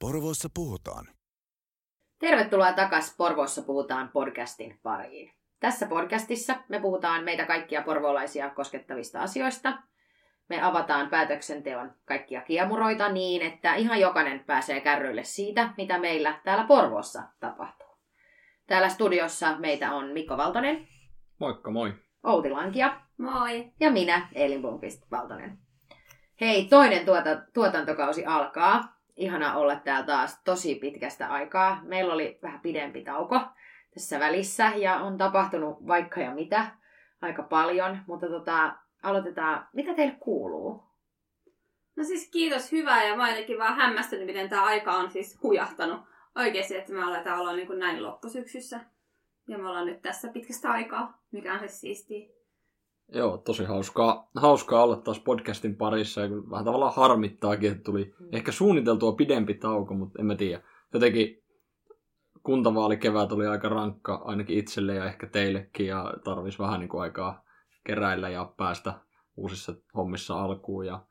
Porvoossa puhutaan. Tervetuloa takaisin Porvoossa puhutaan podcastin pariin. Tässä podcastissa me puhutaan meitä kaikkia porvoolaisia koskettavista asioista. Me avataan päätöksenteon kaikkia kiemuroita niin, että ihan jokainen pääsee kärryille siitä, mitä meillä täällä Porvoossa tapahtuu. Täällä studiossa meitä on Mikko Valtonen, Moikka moi. Outi Lankia Moi. ja minä, Elin Blomqvist Valtonen. Hei, toinen tuota, tuotantokausi alkaa. Ihana olla täällä taas tosi pitkästä aikaa. Meillä oli vähän pidempi tauko tässä välissä ja on tapahtunut vaikka ja mitä aika paljon. Mutta tota, aloitetaan. Mitä teille kuuluu? No siis kiitos hyvää ja mä jotenkin vaan hämmästynyt, miten tämä aika on siis hujahtanut. Oikeasti, että me aletaan olla niin kuin näin loppusyksyssä. Ja me ollaan nyt tässä pitkästä aikaa, mikä on siis siistiä. Joo, tosi hauskaa, hauskaa olla taas podcastin parissa ja vähän tavallaan harmittaakin, että tuli Mm. ehkä suunniteltua pidempi tauko, mutta en mä tiedä. Jotenkin kuntavaalikevät oli aika rankka ainakin itselle ja ehkä teillekin ja tarvis vähän niin kuin aikaa keräillä ja päästä uusissa hommissa alkuun ja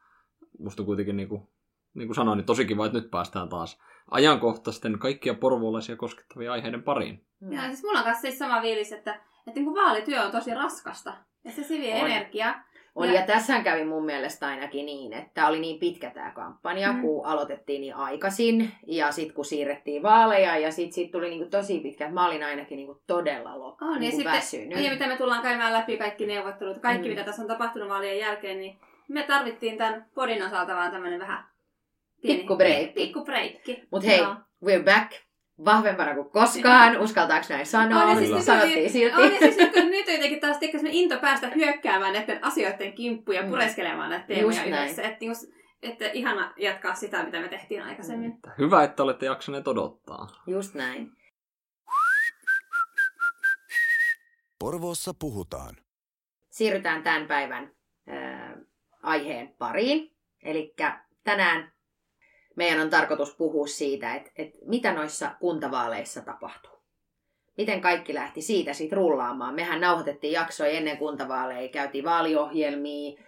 musta kuitenkin niin kuin, niin kuin sanoin, niin tosi kiva, että nyt päästään taas ajankohtaisten kaikkia porvoolaisia koskettavia aiheiden pariin. Mm. Ja siis mulla on kanssa siis sama fiilis, että, että niin vaalityö on tosi raskasta. Ja se, se vie On. energiaa. On, Ja- ja tässä kävi mun mielestä ainakin niin, että oli niin pitkä tämä kampanja, Mm. kun aloitettiin niin aikaisin, ja sitten kun siirrettiin vaaleja, ja sitten sit tuli niinku tosi pitkä, että mä olin ainakin niinku todella loppu, On, ja niinku sitten, väsynyt. ja mitä me tullaan käymään läpi kaikki neuvottelut, kaikki Mm. mitä tässä on tapahtunut vaalien jälkeen, niin me tarvittiin tämän podin osalta vaan tämmönen vähän Pikku breikki. Pikku breikki. Mut hei, Joo. we're back, vahvempana kuin koskaan, uskaltaako näin sanoa, On, siis nyt sanottiin oli- silti. On, siis nyt, nyt on jotenkin taas semmoinen into päästä hyökkäämään näiden asioiden kimppuun ja Mm. pureskelemaan näitä teemoja yhdessä. Että, niin että ihana jatkaa sitä, mitä me tehtiin aikaisemmin. Että Hyvä, että olette jaksaneet odottaa. Just näin. Porvoossa puhutaan. Siirrytään tämän päivän ää, aiheen pariin. Eli tänään meidän on tarkoitus puhua siitä, että, että mitä noissa kuntavaaleissa tapahtuu. Miten kaikki lähti siitä sitten rullaamaan. Mehän nauhoitettiin jaksoja ennen kuntavaaleja, käytiin vaaliohjelmia,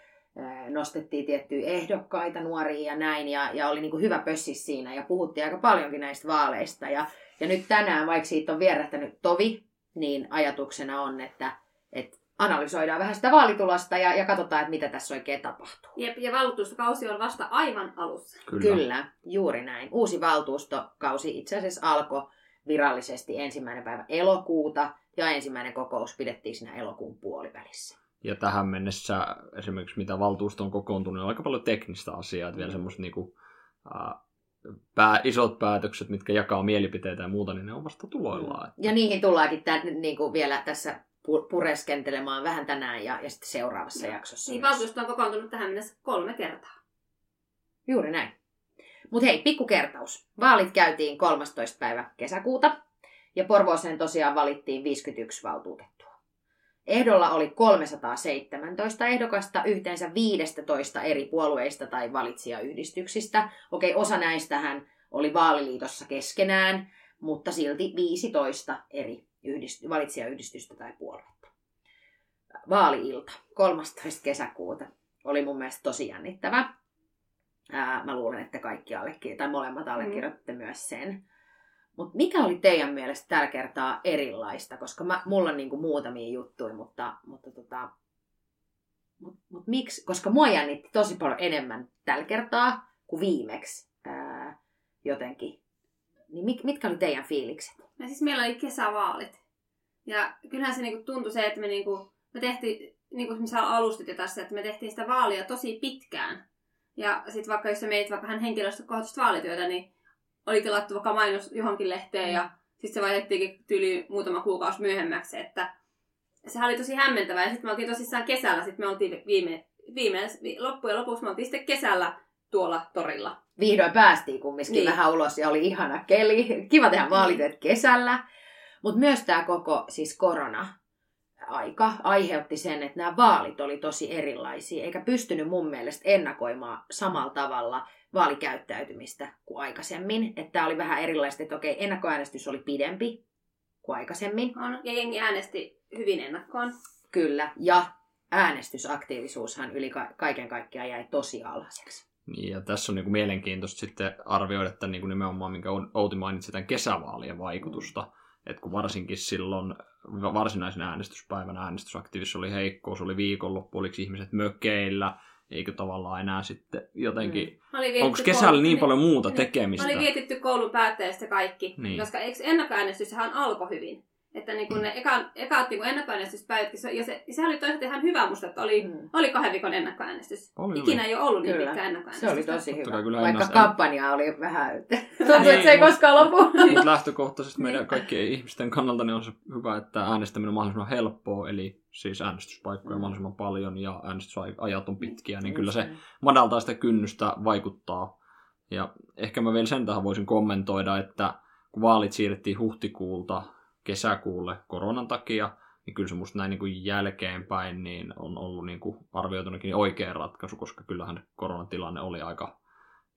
nostettiin tiettyjä ehdokkaita, nuoria ja näin, ja, ja oli niin kuin hyvä pössis siinä, ja puhuttiin aika paljonkin näistä vaaleista. Ja, ja nyt tänään, vaikka siitä on vierähtänyt tovi, niin ajatuksena on, että, että analysoidaan vähän sitä vaalitulosta ja, ja katsotaan, että mitä tässä oikein tapahtuu. Jep, ja valtuustokausi on vasta aivan alussa. Kyllä. Kyllä, juuri näin. Uusi valtuustokausi itse asiassa alkoi virallisesti ensimmäinen päivä elokuuta ja ensimmäinen kokous pidettiin siinä elokuun puolivälissä. Ja tähän mennessä esimerkiksi mitä valtuusto on kokoontunut, on aika paljon teknistä asiaa, että Mm. vielä semmoista niinku, ää, pää, isot päätökset, mitkä jakaa mielipiteitä ja muuta, niin ne on vasta tuloillaan. että- Ja niihin tullaankin tämän, niin kuin vielä tässä pureskentelemaan vähän tänään ja, ja sitten seuraavassa Joo. jaksossa. Niin valtuusto on kokoontunut tähän mennessä kolme kertaa. Juuri näin. Mutta hei, pikku kertaus. Vaalit käytiin 13. päivä kesäkuuta ja Porvooseen tosiaan valittiin 51 valtuutettua. Ehdolla oli 317 ehdokasta yhteensä 15 eri puolueista tai valitsijayhdistyksistä. Okei, osa näistähän oli vaaliliitossa keskenään, mutta silti 15 eri yhdist- valitsijayhdistystä tai puoluetta. Vaaliilta 13. kesäkuuta oli mun mielestä tosi jännittävä. Ää, mä luulen, että kaikki allekirjoittavat, tai molemmat allekirjoittatte myös sen. Mutta mikä oli teidän mielestä tällä kertaa erilaista? Koska mä, mulla on niinku muutamia juttuja, mutta, mutta tota, mut, mut miksi? Koska mua jännitti tosi paljon enemmän tällä kertaa kuin viimeksi ää, jotenkin. Niin mit, mitkä oli teidän fiilikset? Ja siis meillä oli kesävaalit. Ja kyllähän se niinku tuntui se, että me, niinku, me tehtiin, niin kuin sä alustit jo tässä, että me tehtiin sitä vaalia tosi pitkään. Ja sitten vaikka jos sä meit vaikka hän henkilöstökohtaista vaalityötä, niin oli tilattu vaikka mainos johonkin lehteen ja sitten se vaihdettiinkin tyyli muutama kuukausi myöhemmäksi, että sehän oli tosi hämmentävää. Ja sitten me oltiin tosissaan kesällä, sitten me oltiin viime, viime, loppujen lopuksi me oltiin sitten kesällä tuolla torilla. Vihdoin päästiin kumminkin Niin. vähän ulos ja oli ihana keli. Kiva tehdä vaalityöt kesällä. Mutta myös tämä koko siis korona aika aiheutti sen, että nämä vaalit oli tosi erilaisia, eikä pystynyt mun mielestä ennakoimaan samalla tavalla vaalikäyttäytymistä kuin aikaisemmin. Että tämä oli vähän erilaista, että okei, ennakkoäänestys oli pidempi kuin aikaisemmin, On, ja jengi äänesti hyvin ennakkoon. kyllä, ja äänestysaktiivisuushan yli ka- kaiken kaikkiaan jäi tosi alhaiseksi. Niin, ja tässä on niin kuin mielenkiintoista sitten arvioida että niin kuin nimenomaan, minkä Outi mainitsi, tämän kesävaalien vaikutusta. Että kun varsinkin silloin varsinaisen äänestyspäivän äänestysaktiivisuus oli heikkous, oli viikonloppu, oliko ihmiset mökeillä, eikö tavallaan enää sitten jotenkin... Mm. Onko kesällä niin paljon muuta niin, tekemistä? Oli vietetty koulun päättäjistä kaikki, Niin. koska eikö ennakkoäänestyshän alkoi hyvin. Että niin kun ne eka, ekaat niin ennakkoäänestyspäivät, se, ja se, sehän oli toisaalta ihan hyvä musta, että oli, Mm. oli kahden viikon ennakkoäänestys. Oli, oli. Ikinä ei ole ollut niin Kyllä. pitkä Se ennakkoäänestys. oli tosi hyvä. kyllä Vaikka ennast- kampanja oli vähän... Tuntuu, että se ei mut- koskaan lopu. Mutta lähtökohtaisesti meidän kaikkien ihmisten kannalta niin on se hyvä, että äänestäminen on mahdollisimman helppoa, eli siis äänestyspaikkoja Mm. mahdollisimman paljon ja äänestysajat on pitkiä, niin kyllä Just se madaltaa sitä kynnystä vaikuttaa. Ja ehkä mä vielä sen tähän voisin kommentoida, että kun vaalit siirrettiin huhtikuulta kesäkuulle koronan takia, niin kyllä se musta näin niin kuin jälkeenpäin niin on ollut niin kuin arvioitunakin oikea ratkaisu, koska kyllähän koronatilanne oli aika,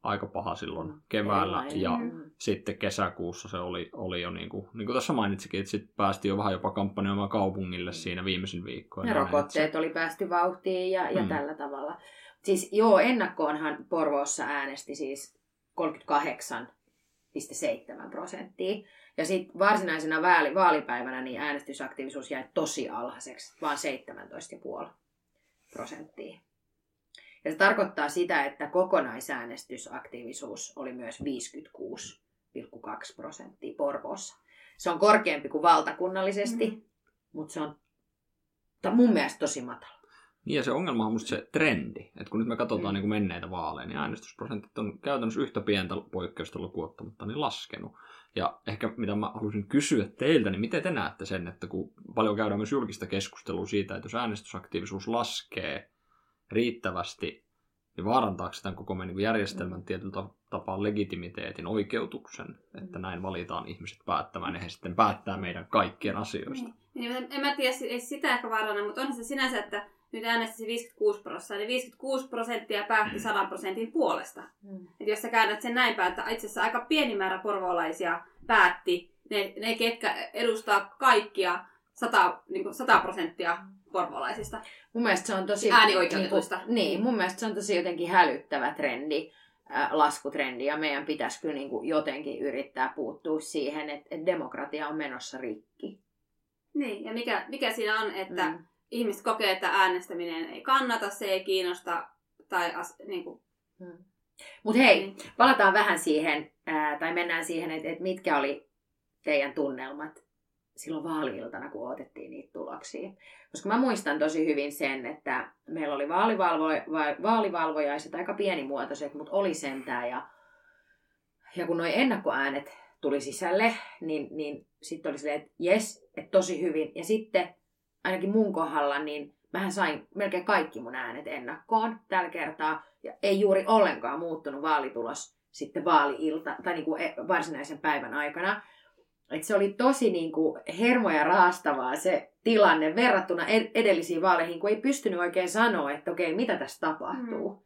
aika paha silloin keväällä. Erilainen. Ja Mm. sitten kesäkuussa se oli, oli jo niin kuin, niin kuin tässä mainitsikin, että sitten päästiin jo vähän jopa kampanjoimaan kaupungille siinä viimeisin viikkoina. Ja rokotteet oli päästy vauhtiin ja, ja Mm. tällä tavalla. Siis joo, ennakkoonhan Porvoossa äänesti siis 38,7 prosenttia. Ja sitten varsinaisena vaali, vaalipäivänä niin äänestysaktiivisuus jäi tosi alhaiseksi, vaan 17,5 prosenttia. Ja se tarkoittaa sitä, että kokonaisäänestysaktiivisuus oli myös 56,2 prosenttia Porvoossa. Se on korkeampi kuin valtakunnallisesti, Mm. mutta se on mun mielestä tosi matala. Niin ja se ongelma on musta se trendi, että kun nyt me katsotaan Mm. niin menneitä vaaleja, niin äänestysprosentit on käytännössä yhtä pientä poikkeusta lukuun ottamatta niin laskenut. Ja ehkä mitä mä haluaisin kysyä teiltä, niin miten te näette sen, että kun paljon käydään myös julkista keskustelua siitä, että jos äänestysaktiivisuus laskee riittävästi, niin vaarantaako tämän koko meidän niin järjestelmän tietyllä ta- tapaa legitimiteetin oikeutuksen, että näin valitaan ihmiset päättämään ja he sitten päättää meidän kaikkien asioista. Niin, en- en mä tiedä, ei sitä ehkä vaarana, mutta onhan se sinänsä, että nyt äänesti 56 prosenttia, niin 56 prosenttia päätti 100 prosentin puolesta. Et jos sä käännät sen näin päin, että itse asiassa aika pieni määrä porvoolaisia päätti, ne, ne ketkä edustaa kaikkia 100, niin kuin 100 prosenttia porvoolaisista. Mun mielestä se on tosi... Äänioikeutetuista. Niin, niin, mun mielestä se on tosi jotenkin hälyttävä trendi, laskutrendi, ja meidän pitäisi kyllä niin kuin jotenkin yrittää puuttua siihen, että, että demokratia on menossa rikki. Niin, ja mikä, mikä siinä on, että Mm. Ihmiset kokee, että äänestäminen ei kannata, se ei kiinnosta, tai as, niin kuin, Mutta hei, niin. palataan vähän siihen, ää, tai mennään siihen, että, että mitkä oli teidän tunnelmat silloin vaali-iltana, kun otettiin niitä tuloksia. Koska mä muistan tosi hyvin sen, että meillä oli vaalivalvo, va- vaalivalvojaiset, aika pienimuotoiset, mutta oli sentään. Ja, ja kun nuo ennakkoäänet tuli sisälle, niin, niin sitten oli silleen, että jes, että tosi hyvin. Ja sitten ainakin mun kohdalla, niin mähän sain melkein kaikki mun äänet ennakkoon tällä kertaa. Ja ei juuri ollenkaan muuttunut vaalitulos sitten vaali-ilta, tai niin kuin e- varsinaisen päivän aikana. Et se oli tosi niin kuin hermoja raastavaa se tilanne verrattuna ed- edellisiin vaaleihin, kun ei pystynyt oikein sanoa, että okei, mitä tässä tapahtuu. Mm.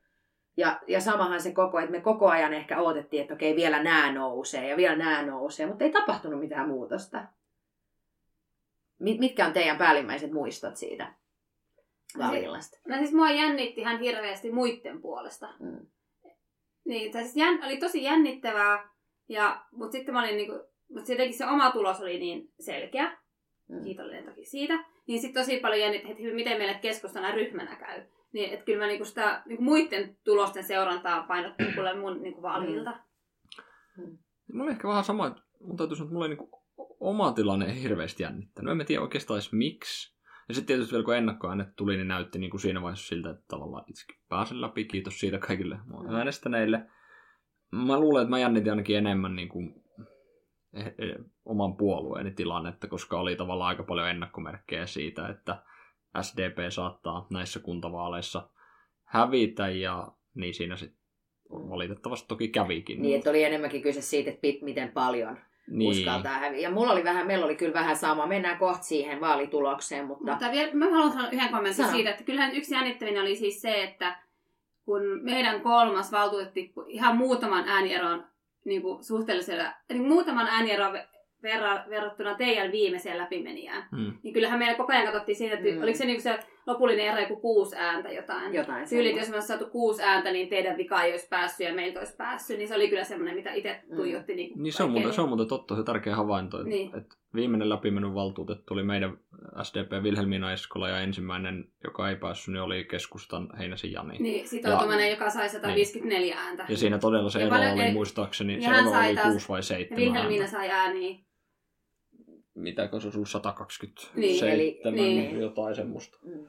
Ja, ja samahan se koko, että me koko ajan ehkä odotettiin, että okei, vielä nämä nousee ja vielä nämä nousee, mutta ei tapahtunut mitään muutosta. Mit, mitkä on teidän päällimmäiset muistot siitä vaaliillasta? No siis mua jännitti ihan hirveästi muiden puolesta. Mm. Niin, tai siis jän, oli tosi jännittävää, ja, mutta sitten mä olin niinku, mutta jotenkin se oma tulos oli niin selkeä, Mm. kiitollinen toki siitä, niin sitten tosi paljon jännitti, että miten meille keskustana ryhmänä käy. Niin, että kyllä mä niinku sitä niinku muiden tulosten seurantaa painottiin kuule mun niinku vaalilta. Mulla oli ehkä vähän sama, että mun täytyy sanoa, että mulla ei niinku oma tilanne ei hirveästi jännittänyt. En tiedä oikeastaan edes miksi. Ja sitten tietysti vielä kun ennakkoäänet tuli, niin näytti niinku siinä vaiheessa siltä, että tavallaan itsekin pääsen läpi. Kiitos siitä kaikille Mm. äänestäneille. Mä luulen, että mä jännitin ainakin enemmän niinku eh, eh, oman puolueeni tilannetta, koska oli tavallaan aika paljon ennakkomerkkejä siitä, että SDP saattaa näissä kuntavaaleissa hävitä ja niin siinä sitten valitettavasti toki kävikin. Niin, että oli enemmänkin kyse siitä, että pit, miten paljon niin. uskaltaa häviä. Ja mulla oli vähän, meillä oli kyllä vähän sama. Mennään kohta siihen vaalitulokseen, mutta... Mutta vielä, mä haluan sanoa yhden kommentin Sano. siitä, että kyllähän yksi jännittävinen oli siis se, että kun meidän kolmas valtuutettu ihan muutaman äänieron niin kuin suhteellisella, niin muutaman äänieron ve- verra, verrattuna teidän viimeiseen läpimenijään, Mm. niin kyllähän meillä koko ajan katsottiin siinä, että Mm. oliko se, niin se, lopullinen ero joku kuusi ääntä jotain. Jotain Tyylit, jos me olisi saatu kuusi ääntä, niin teidän vika ei olisi päässyt ja meiltä olisi päässyt, niin se oli kyllä semmoinen, mitä itse Mm. tuijotti. Niin, Niin se on, muuten, se on muuten totta, se tärkeä havainto. Että, Niin. että viimeinen läpimennyt valtuutettu oli meidän SDP Vilhelmiina Eskola ja ensimmäinen, joka ei päässyt, niin oli keskustan Heinäsen Jani. Niin, sitoutumainen, joka sai 154 ääntä. Ja siinä todella se Ja ero paljon- oli ja- muistaakseni, ja se ero oli taas- 6 vai Ja 7 Vilhelmiina ääntä. sai ääniä. Mitäkö se on ollut 127 Niin, eli- niin. jotain semmoista. Mm.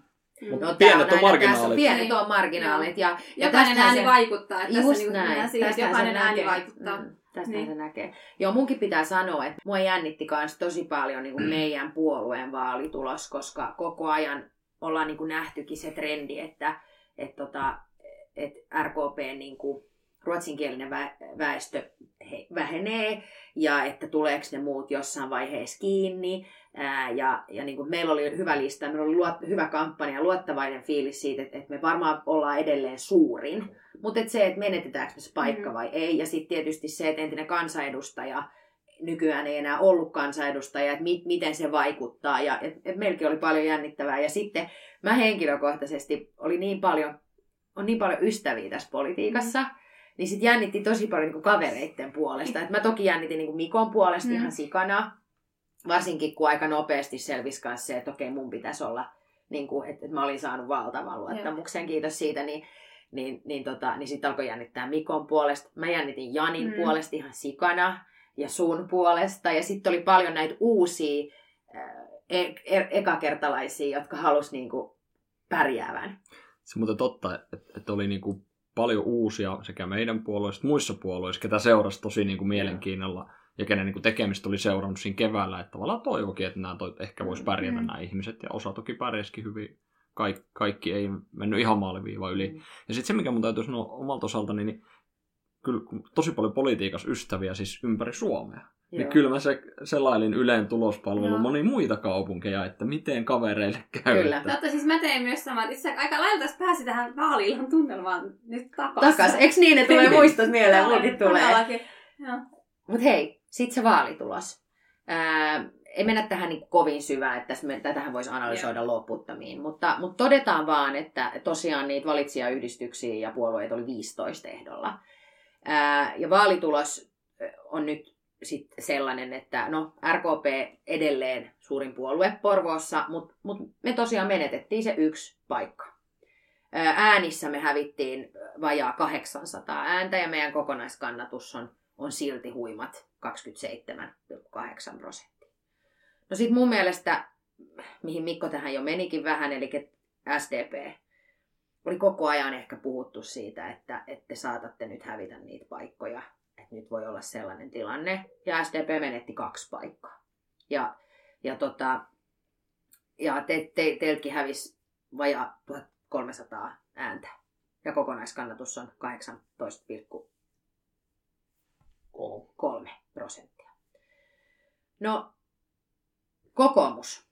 Mut No, pienet on marginaalit. Tässä pienet Niin. on marginaalit. Ja, ja Jokainen ääni se- vaikuttaa. Että tässä Just niin näin. näin. Että Tästähän jokainen ääni näkee. vaikuttaa. Mm, tästä Niin. se näkee. Joo, munkin pitää sanoa, että mua jännitti myös tosi paljon niin kuin meidän puolueen vaalitulos, koska koko ajan ollaan niin kuin nähtykin se trendi, että et tota, et RKP niin kuin, ruotsinkielinen vä- väestö he, vähenee ja että tuleeko ne muut jossain vaiheessa kiinni. Ää, ja ja niin kuin meillä oli hyvä lista, meillä oli luot, hyvä kampanja, luottavainen fiilis siitä, että, että me varmaan ollaan edelleen suurin. Mutta et se, että menetetäänkö me se paikka Mhm. vai ei. Ja sitten tietysti se, että entinen kansanedustaja nykyään ei enää ollut kansanedustaja, että mi- miten se vaikuttaa. Ja et, et meilläkin oli paljon jännittävää. Ja sitten mä henkilökohtaisesti oli niin paljon, on niin paljon ystäviä tässä politiikassa, niin sitten jännitti tosi paljon niin kavereitten puolesta. Et mä toki jännitin niin Mikon puolesta Mm. ihan sikana. Varsinkin kun aika nopeasti selvisi kanssa se, että okei mun pitäisi olla, niin kuin, että, että mä olin saanut valtavan luottamuksen, kiitos siitä, niin, niin, niin, tota, niin sitten alkoi jännittää Mikon puolesta. Mä jännitin Janin Mm. puolesta ihan sikana ja sun puolesta. Ja sitten oli paljon näitä uusia äh, e- e- ekakertalaisia, jotka halusi niinku pärjäävän. Se on muuten totta, että, että oli niinku paljon uusia sekä meidän puolueista, muissa puolueissa, ketä seurasi tosi niinku mielenkiinnolla ja kenen niinku tekemistä oli seurannut siinä keväällä, että tavallaan toivokin, että nämä toi, ehkä voisi pärjätä Mm. nämä ihmiset, ja osa toki pärjäsikin hyvin. Kaik, kaikki ei mennyt ihan maaliviiva yli. Mm. Ja sitten se, mikä mun täytyy sanoa omalta osaltani, niin kyllä tosi paljon politiikassa ystäviä siis ympäri Suomea. Niin Joo. kyllä mä se, selailin Yleen tulospalvelu Joo. moni muita kaupunkeja, että miten kavereille käy. Kyllä. Että- Totta, siis mä tein myös samaa. Itse aika lailla tässä pääsi tähän vaali tunnelmaan nyt takaisin. Takas, eikö niin, että tulee muistot mieleen, mulkin tulee. Mutta hei, sitten se vaalitulos. Ää, ei mennä tähän niin kovin syvään, että me, tätähän voisi analysoida loputtomiin, mutta, mutta todetaan vaan, että tosiaan niitä valitsijayhdistyksiä ja puolueita oli 15 ehdolla. Ää, ja vaalitulos on nyt sit sellainen, että no RKP edelleen suurin puolue Porvoossa, mutta mut me tosiaan menetettiin se yksi paikka. Ää, Äänissä me hävittiin vajaa 800 ääntä ja meidän kokonaiskannatus on on silti huimat 27,8 prosenttia. No sitten mun mielestä, mihin Mikko tähän jo menikin vähän, eli SDP, oli koko ajan ehkä puhuttu siitä, että, että te saatatte nyt hävitä niitä paikkoja, että nyt voi olla sellainen tilanne. Ja SDP menetti kaksi paikkaa. Ja, ja, tota, ja te, te, teiltäkin hävisi vajaa 1300 ääntä. Ja kokonaiskannatus on 18,5 kolme prosenttia. No, kokoomus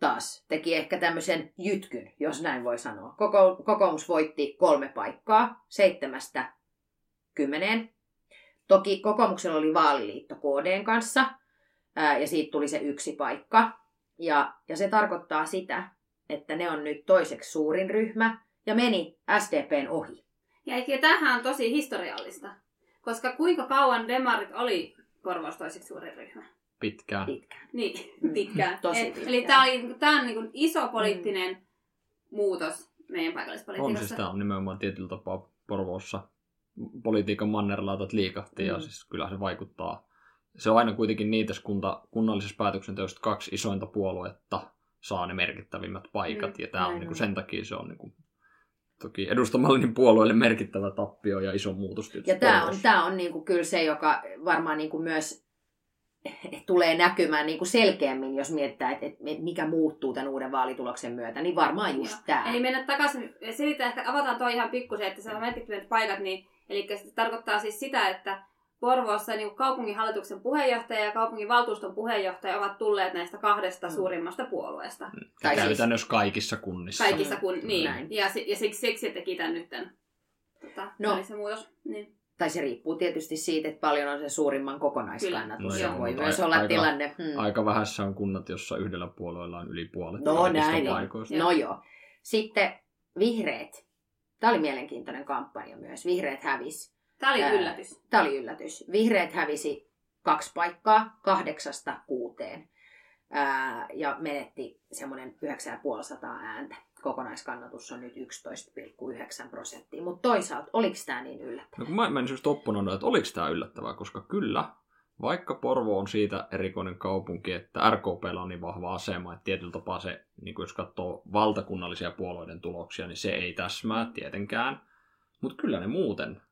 taas teki ehkä tämmöisen jytkyn, jos näin voi sanoa. Koko, kokoomus voitti kolme paikkaa, seitsemästä kymmeneen. Toki kokoomuksella oli vaaliliitto KDn kanssa, ää, ja siitä tuli se yksi paikka. Ja, ja se tarkoittaa sitä, että ne on nyt toiseksi suurin ryhmä, ja meni SDPn ohi. Ja tämähän on tosi historiallista. Koska kuinka kauan demarit oli Porvoossa toiseksi suurin ryhmä? Pitkään. Pitkään. Niin, Mm. pitkään. Tosi pitkään. Eli tämä, oli, tämä on niin iso poliittinen muutos meidän On paikallispolitiikassa. siis tämä on nimenomaan tietyllä tapaa Porvoossa politiikan mannerlautat liikahti ja Mm. siis kyllä se vaikuttaa. Se on aina kuitenkin niitä kunta, kunnallisessa päätöksenteossa kaksi isointa puoluetta saa ne merkittävimmät paikat Mm, ja tämä on niin kuin on. sen takia se on niin kuin, toki edustamallinen puolueelle merkittävä tappio ja iso muutos Ja tämä on, tää on niinku kyllä se, joka varmaan niinku myös tulee näkymään niinku selkeämmin, jos mietitään, että et mikä muuttuu tämän uuden vaalituloksen myötä, niin varmaan just tämä. Eli mennä takaisin, selitä ehkä avataan toi ihan pikkusen, että se on merkittävät paikat, niin, eli se tarkoittaa siis sitä, että Porvoossa niin kaupunginhallituksen puheenjohtaja ja kaupunginvaltuuston puheenjohtaja ovat tulleet näistä kahdesta Mm. suurimmasta puolueesta. Tai siis- Käytännössä kaikissa kunnissa. Kaikissa kun, niin. Näin. Ja, ja siksi, siksi teki tämän nyt. Tota, No. se muutos. Niin. Tai se riippuu tietysti siitä, että paljon on se suurimman kokonaiskannatus. No voi joo, myös olla aika- tilanne. Hmm. Aika vähässä on kunnat, jossa yhdellä puolueella on yli puolet No näin paikoista. No joo. Sitten vihreät. Tämä oli mielenkiintoinen kampanja myös. Vihreät hävisi. Tämä oli Ää, yllätys. Tämä oli yllätys. Vihreät hävisi kaksi paikkaa kahdeksasta kuuteen. Ää, ja menetti semmoinen 9500 ääntä. Kokonaiskannatus on nyt 11,9 prosenttia. Mutta toisaalta, oliko tämä niin yllättävää? No kun mä menisin just opponoida, että oliko tämä yllättävää, koska kyllä, vaikka Porvo on siitä erikoinen kaupunki, että RKPllä on niin vahva asema, että tietyllä tapaa se, niin jos katsoo valtakunnallisia puolueiden tuloksia, niin se ei täsmää tietenkään. Mutta kyllä ne muuten,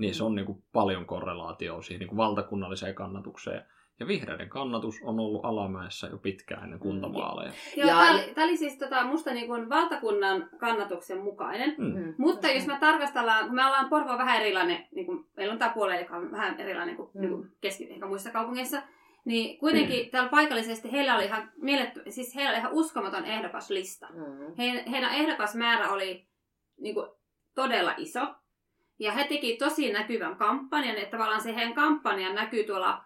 niin se on niin kuin paljon korrelaatioa siihen niin kuin valtakunnalliseen kannatukseen. Ja vihreiden kannatus on ollut alamäessä jo pitkään ennen kuntavaaleja. Joo, Ja- tämä, oli, tämä oli siis tota, musta niin kuin valtakunnan kannatuksen mukainen. Mm. Mm. Mutta jos me tarkastellaan, kun me ollaan Porvo vähän erilainen, niin kuin, meillä on tämä puolue, joka on vähän erilainen kuin, Mm. niin kuin keski, ehkä muissa kaupungeissa, niin kuitenkin täällä paikallisesti heillä oli ihan, mieletty, siis heillä oli ihan uskomaton ehdokaslista. Mm. He, heidän ehdokasmäärä oli niin kuin, todella iso. Ja he teki tosi näkyvän kampanjan, että tavallaan se heidän kampanja näkyy tuolla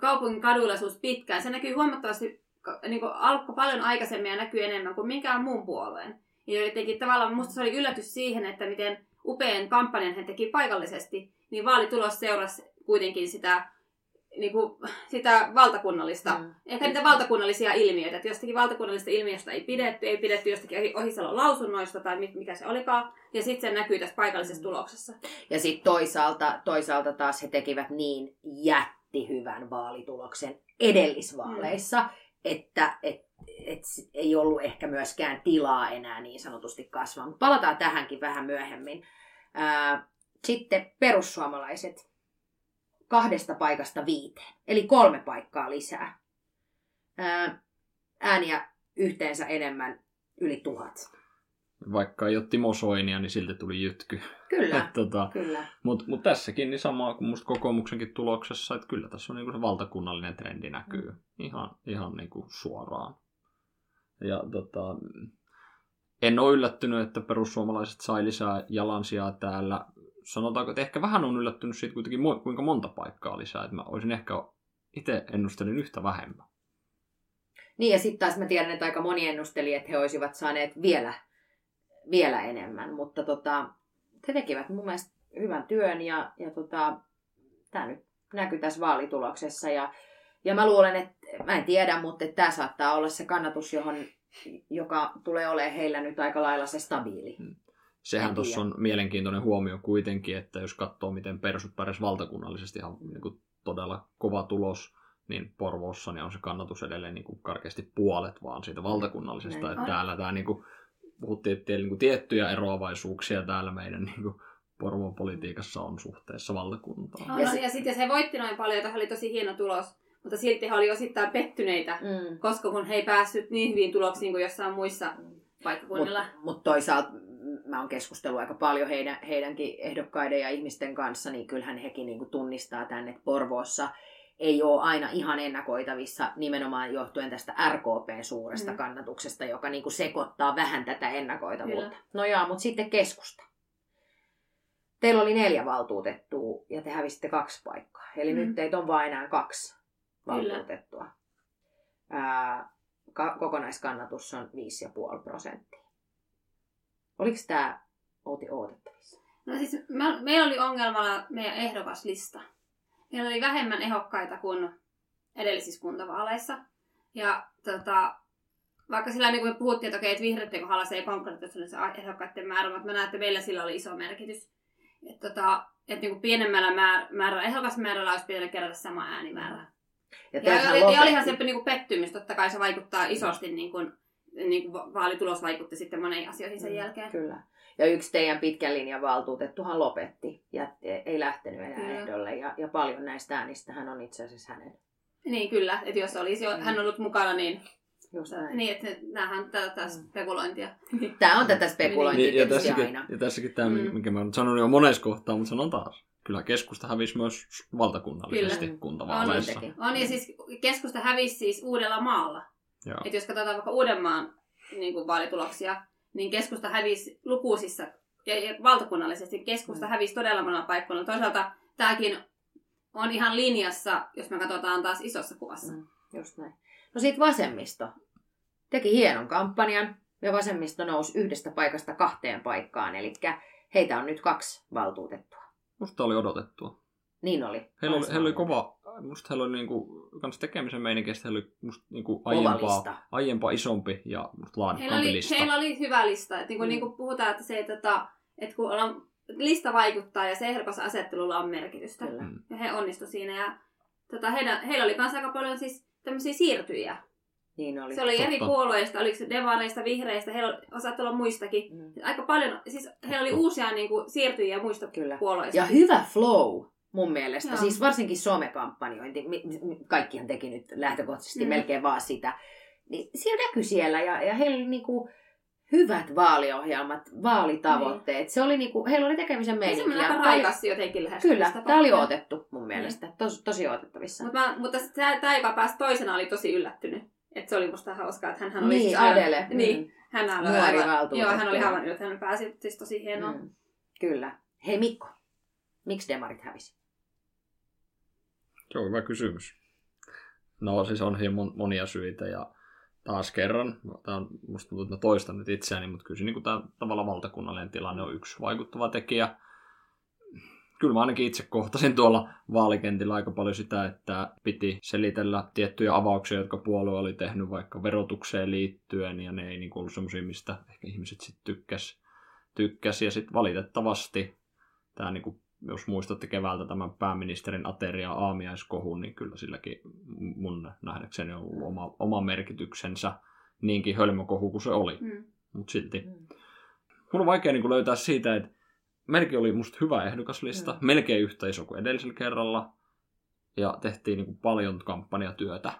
kaupungin kaduilla suus pitkään. Se näkyy huomattavasti, niin kuin, alkoi paljon aikaisemmin ja näkyy enemmän kuin minkään muun puolueen. Ja jotenkin tavallaan musta se oli yllätys siihen, että miten upean kampanjan he teki paikallisesti, niin vaalitulos seurasi kuitenkin sitä, niin kuin, sitä valtakunnallista Mm. Ehkä niitä valtakunnallisia ilmiöitä, että jostakin valtakunnallisesta ilmiöstä ei pidetty, ei pidetty jostakin Ohi- Ohisalon lausunnoista tai mikä se olikaan, ja sitten se näkyy tässä paikallisessa tuloksessa. Ja sitten toisaalta, toisaalta taas he tekivät niin jättihyvän vaalituloksen edellisvaaleissa, Mm. että et, et ei ollut ehkä myöskään tilaa enää niin sanotusti kasvaa. Mutta palataan tähänkin vähän myöhemmin. Ää, sitten perussuomalaiset kahdesta paikasta viiteen, eli kolme paikkaa lisää. Ää, ääniä yhteensä enemmän yli tuhat. Vaikka ei ole Timo Soinia, niin silti tuli jytky. Kyllä, tota, kyllä. Mutta mut tässäkin niin sama kuin musta kokoomuksenkin tuloksessa, että kyllä tässä on niinku se valtakunnallinen trendi näkyy Mm. ihan, ihan niinku suoraan. Ja tota, en ole yllättynyt, että perussuomalaiset sai lisää jalansijaa täällä. Sanotaanko, että ehkä vähän on yllättynyt siitä kuitenkin, kuinka monta paikkaa lisää. Että mä olisin ehkä itse ennustelin yhtä vähemmän. Niin ja sitten taas mä tiedän, että aika moni ennusteli, että he olisivat saaneet vielä, vielä enemmän, mutta tota, he tekivät mun mielestä hyvän työn ja, ja tota, tämä nyt näkyy tässä vaalituloksessa ja, ja mä luulen, että mä en tiedä, mutta tämä saattaa olla se kannatus, johon, joka tulee olemaan heillä nyt aika lailla se stabiili. Sehän tuossa on mielenkiintoinen huomio kuitenkin, että jos katsoo, miten persut pärjäs valtakunnallisesti ihan niin kuin todella kova tulos, niin Porvoossa niin on se kannatus edelleen niin kuin karkeasti puolet vaan siitä valtakunnallisesta. Näin Että on. täällä tämä niin kuin, puhuttiin, että niin kuin tiettyjä eroavaisuuksia täällä meidän niin kuin Porvoon politiikassa on suhteessa valtakuntaan. Ja ja, sit- ja sitten se voitti noin paljon, että oli tosi hieno tulos, mutta silti he oli osittain pettyneitä, Mm. koska kun he ei päässyt niin hyviin tuloksiin kuin jossain muissa paikkakunnilla. Mutta mut toisaalta mä oon keskustellut aika paljon heidän, heidänkin ehdokkaiden ja ihmisten kanssa, niin kyllähän hekin niinku tunnistaa tänne, että Porvoossa ei ole aina ihan ennakoitavissa nimenomaan johtuen tästä RKPn suuresta Mm. kannatuksesta, joka niinku sekoittaa vähän tätä ennakoitavuutta. Kyllä. No jaa, mutta sitten keskusta. Teillä oli neljä valtuutettua ja te hävisitte kaksi paikkaa. Eli Mm. nyt teitä on vain enää kaksi Kyllä. valtuutettua. Ää, ka- kokonaiskannatus on 5,5 prosenttia. Oliko tämä Outi odotettavissa? No siis me, meillä oli ongelmana meidän ehdokaslista. Meillä oli vähemmän ehdokkaita kuin edellisissä kuntavaaleissa. Ja tota, vaikka sillä niin kuin me puhuttiin, että okei, että vihreiden kohdalla se ei konkreettisesti se ehdokkaiden määrä, mutta mä näen, että meillä sillä oli iso merkitys. Että tota, et niin kuin pienemmällä määr, määrä, ehdokasmäärällä olisi pitänyt kerätä sama äänimäärä. Ja, Ja, ja, ja olihan se niin kuin pettymys, totta kai se vaikuttaa isosti, niin kuin, niin kuin va- vaalitulos vaikutti sitten moniin asioihin sen Mm, jälkeen. Kyllä. Ja yksi teidän pitkän linjan valtuutettuhan lopetti ja ei lähtenyt enää Kyllä. ehdolle. Ja, ja paljon näistä äänistähän on itse asiassa hänen. Niin kyllä, että jos olisi jo, Mm. hän ollut mukana, niin, Just näin. niin että näähän on tätä Mm. spekulointia. Tämä on tätä spekulointia Niin, ja, tietysti tässäkin, aina. ja tässäkin tämä, Mm. minkä mä oon sanonut jo monessa kohtaa, mutta sanon taas. Kyllä keskusta hävisi myös valtakunnallisesti Kyllä. kuntavaaleissa. On. On ja siis keskusta hävisi siis Uudella maalla. Joo. Että jos katsotaan vaikka Uudenmaan niin kuin vaalituloksia, niin keskusta hävisi lukuisissa ja, ja valtakunnallisesti keskusta Mm. hävisi todella monella paikalla. Toisaalta tämäkin on ihan linjassa, jos me katsotaan taas isossa kuvassa. Mm, just näin. No sitten vasemmisto teki hienon kampanjan, ja vasemmisto nousi yhdestä paikasta kahteen paikkaan, eli heitä on nyt kaksi valtuutettua. Musta oli odotettua. Niin oli. Heillä oli, heillä oli kova, musta heillä oli niinku, kans tekemisen meininkiä, heillä oli musta niinku aiempaa, lista. aiempaa isompi ja musta Heillä laadukkaampi oli, lista. heillä oli hyvä lista. Että niin kuin, Mm. niin kuin puhutaan, että se, että, tota, että kun ollaan, lista vaikuttaa ja se ehdokasasettelulla on merkitystä. Kyllä. Mm. Ja he onnistu siinä. Ja, tota, heidän, heillä oli myös aika paljon siis tämmöisiä siirtyjiä. Niin oli. Se oli eri Totta. puolueista, oliko se demareista, vihreistä, heillä olla muistakin. Mm. Aika paljon, siis heillä oli uusia niin kuin, siirtyjiä muista Kyllä. puolueista. Ja hyvä flow mun mielestä, Joo. siis varsinkin somekampanjointi, kaikkihan teki nyt lähtökohtaisesti Mm. melkein vaan sitä, niin siellä näkyi siellä ja, ja heillä oli niinku hyvät vaaliohjelmat, vaalitavoitteet, se oli niinku, heillä oli tekemisen Niin meininki. aika ja tää oli- raikas jotenkin Kyllä, tämä oli otettu mun mielestä, tos, tosi otettavissa. Mut mä, mutta tämä, joka pääsi toisena, oli tosi yllättynyt. Että se oli musta hauskaa, että hän oli... Niin, siis aivan- Adele. Niin, Mm. hän oli Nuori aivan. Joo, hän oli aivan että hän pääsi siis tosi hienoa. Mm. Kyllä. Hei Mikko, miksi demarit hävisi? Se on hyvä kysymys. No siis on siihen mon- monia syitä ja taas kerran, tämä on, musta tuntuu, että mä toistan nyt itseäni, mutta kyllä niin tämä tavallaan valtakunnallinen tilanne on yksi vaikuttava tekijä. Kyllä mä ainakin itse kohtasin tuolla vaalikentillä aika paljon sitä, että piti selitellä tiettyjä avauksia, jotka puolue oli tehnyt vaikka verotukseen liittyen, ja ne ei niin ollut semmoisia, mistä ehkä ihmiset sitten tykkäs, tykkäs. Ja sitten valitettavasti tämä niin jos muistatte keväältä tämän pääministerin ateria aamiaiskohun, niin kyllä silläkin mun nähdäkseni on ollut oma, oma merkityksensä niinkin hölmökohu kuin se oli. Mm. Mutta silti. Mm. Mun on vaikea niin löytää siitä, että melkein oli musta hyvä ehdokaslista, Mm. melkein yhtä iso kuin edellisellä kerralla. Ja tehtiin niin kuin paljon kampanjatyötä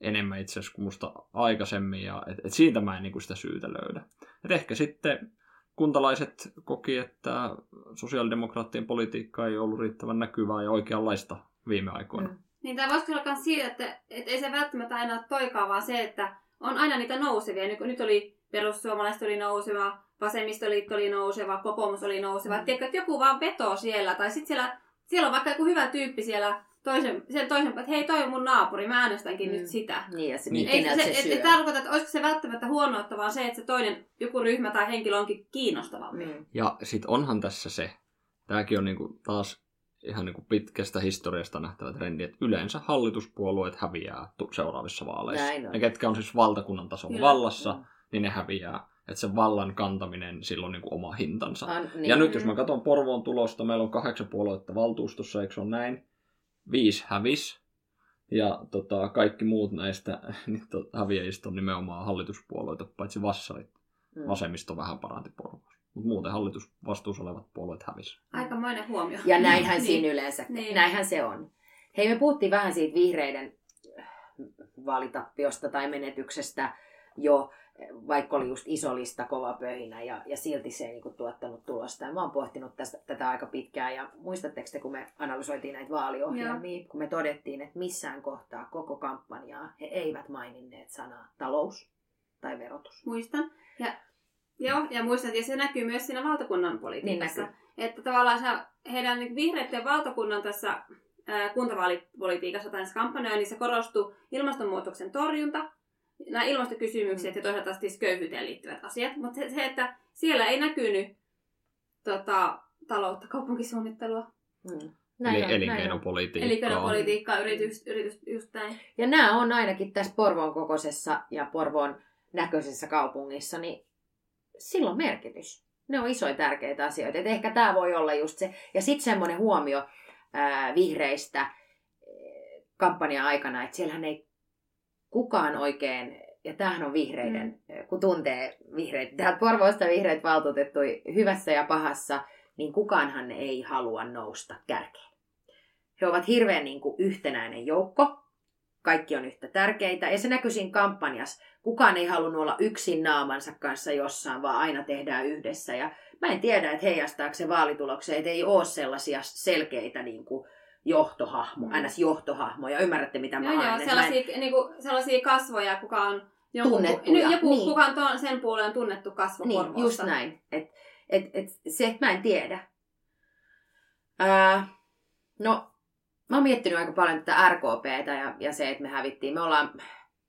enemmän itse asiassa kuin musta aikaisemmin. Ja et, et siitä mä en niin kuin sitä syytä löydä. Et ehkä sitten kuntalaiset koki, että sosiaalidemokraattien politiikka ei ollut riittävän näkyvää ja oikeanlaista viime aikoina. Mm. Niin tämä voisiko olla myös siitä, että, että ei se välttämättä aina ole toikaa, vaan se, että on aina niitä nousevia. Nyt, nyt oli perussuomalaiset oli nouseva, vasemmistoliitto oli nouseva, kokoomus oli nouseva. Mm. Tiedätkö, että joku vaan vetoo siellä, tai sitten siellä, siellä on vaikka joku hyvä tyyppi siellä toisen, sen toisen, että hei toi on mun naapuri, mä äänestänkin Mm. nyt sitä. Niin, ja se, Niin. niin. Ei, keneltä se, se, et, tarkoita, että olisiko se välttämättä huonoutta, vaan se, että se toinen, joku ryhmä tai henkilö onkin kiinnostavampi. Mm. Ja sit onhan tässä se, tämäkin on niinku taas ihan niinku pitkästä historiasta nähtävä trendi, että yleensä hallituspuolueet häviää tu- seuraavissa vaaleissa. Näin on. Ne, ketkä on siis valtakunnan tasolla Kyllä. vallassa, Mm. niin ne häviää. Että se vallan kantaminen, sillä on niinku oma hintansa. On, niin. Ja nyt jos mä katson Porvoon tulosta, meillä on kahdeksan puoluetta valtuustossa, eikö se ole näin? Viisi hävis. Ja tota, kaikki muut näistä niin to, häviäjistä on nimenomaan hallituspuolueita, paitsi vassarit. Mm. Vasemmisto vähän paranti Porvoossa. Mutta muuten hallitusvastuussa olevat puolueet hävisi. Aikamoinen huomio. Ja näinhän Niin. siinä yleensä, Niin. näinhän se on. Hei, me puhuttiin vähän siitä vihreiden vaalitappiosta tai menetyksestä jo, vaikka oli just iso lista, kova pöhinä ja, ja silti se ei niinku tuottanut tulosta. Ja mä oon pohtinut tästä, tätä aika pitkään ja muistatteko te, kun me analysoitiin näitä vaaliohjelmia, kun me todettiin, että missään kohtaa koko kampanjaa he eivät maininneet sanaa talous tai verotus. Muistan. Ja, joo, ja muistan, ja se näkyy myös siinä valtakunnan politiikassa. Niin että tavallaan se, heidän niin vihreiden valtakunnan tässä ää, kuntavaalipolitiikassa tai kampanjoinnissa korostuu ilmastonmuutoksen torjunta, nämä ilmastokysymykset ja toisaalta siis köyhyyteen liittyvät asiat. Mutta se, se, että siellä ei näkynyt tota, taloutta, kaupunkisuunnittelua. Eli on, näin on. elinkeinopolitiikkaa. elinkeinopolitiikkaa, yritys, yritys, just näin. Ja nämä on ainakin tässä Porvoon kokoisessa ja Porvoon näköisessä kaupungissa, niin sillä on merkitys. Ne on isoja tärkeitä asioita. Et ehkä tämä voi olla just se. Ja sitten semmoinen huomio ää, vihreistä ää, kampanjan aikana, että siellähän ei kukaan oikein, ja tämähän on vihreiden, mm. kun tuntee vihreitä, täältä Porvoosta vihreät valtuutettui hyvässä ja pahassa, niin kukaanhan ei halua nousta kärkeen. He ovat hirveän niin kuin yhtenäinen joukko. Kaikki on yhtä tärkeitä. Ja se näkyy siinä kampanjassa. Kukaan ei halunnut olla yksin naamansa kanssa jossain, vaan aina tehdään yhdessä. Ja mä en tiedä, että heijastaako se vaalitulokseen, että ei ole sellaisia selkeitä niin kuin johtohahmo, Mm. ns. johtohahmoja. Ymmärrätte, mitä mä Joo, joo? Että mä en- sellaisia, niinku, sellaisia kasvoja, kuka on jonkun, Tunnettuja, joku, niin. kuka on ton, sen puolen tunnettu kasvo Niin, just näin. Et, et, et, se, mä en tiedä. Ää, no, mä oon miettinyt aika paljon tätä RKPtä ja, ja se, että me hävittiin. Me ollaan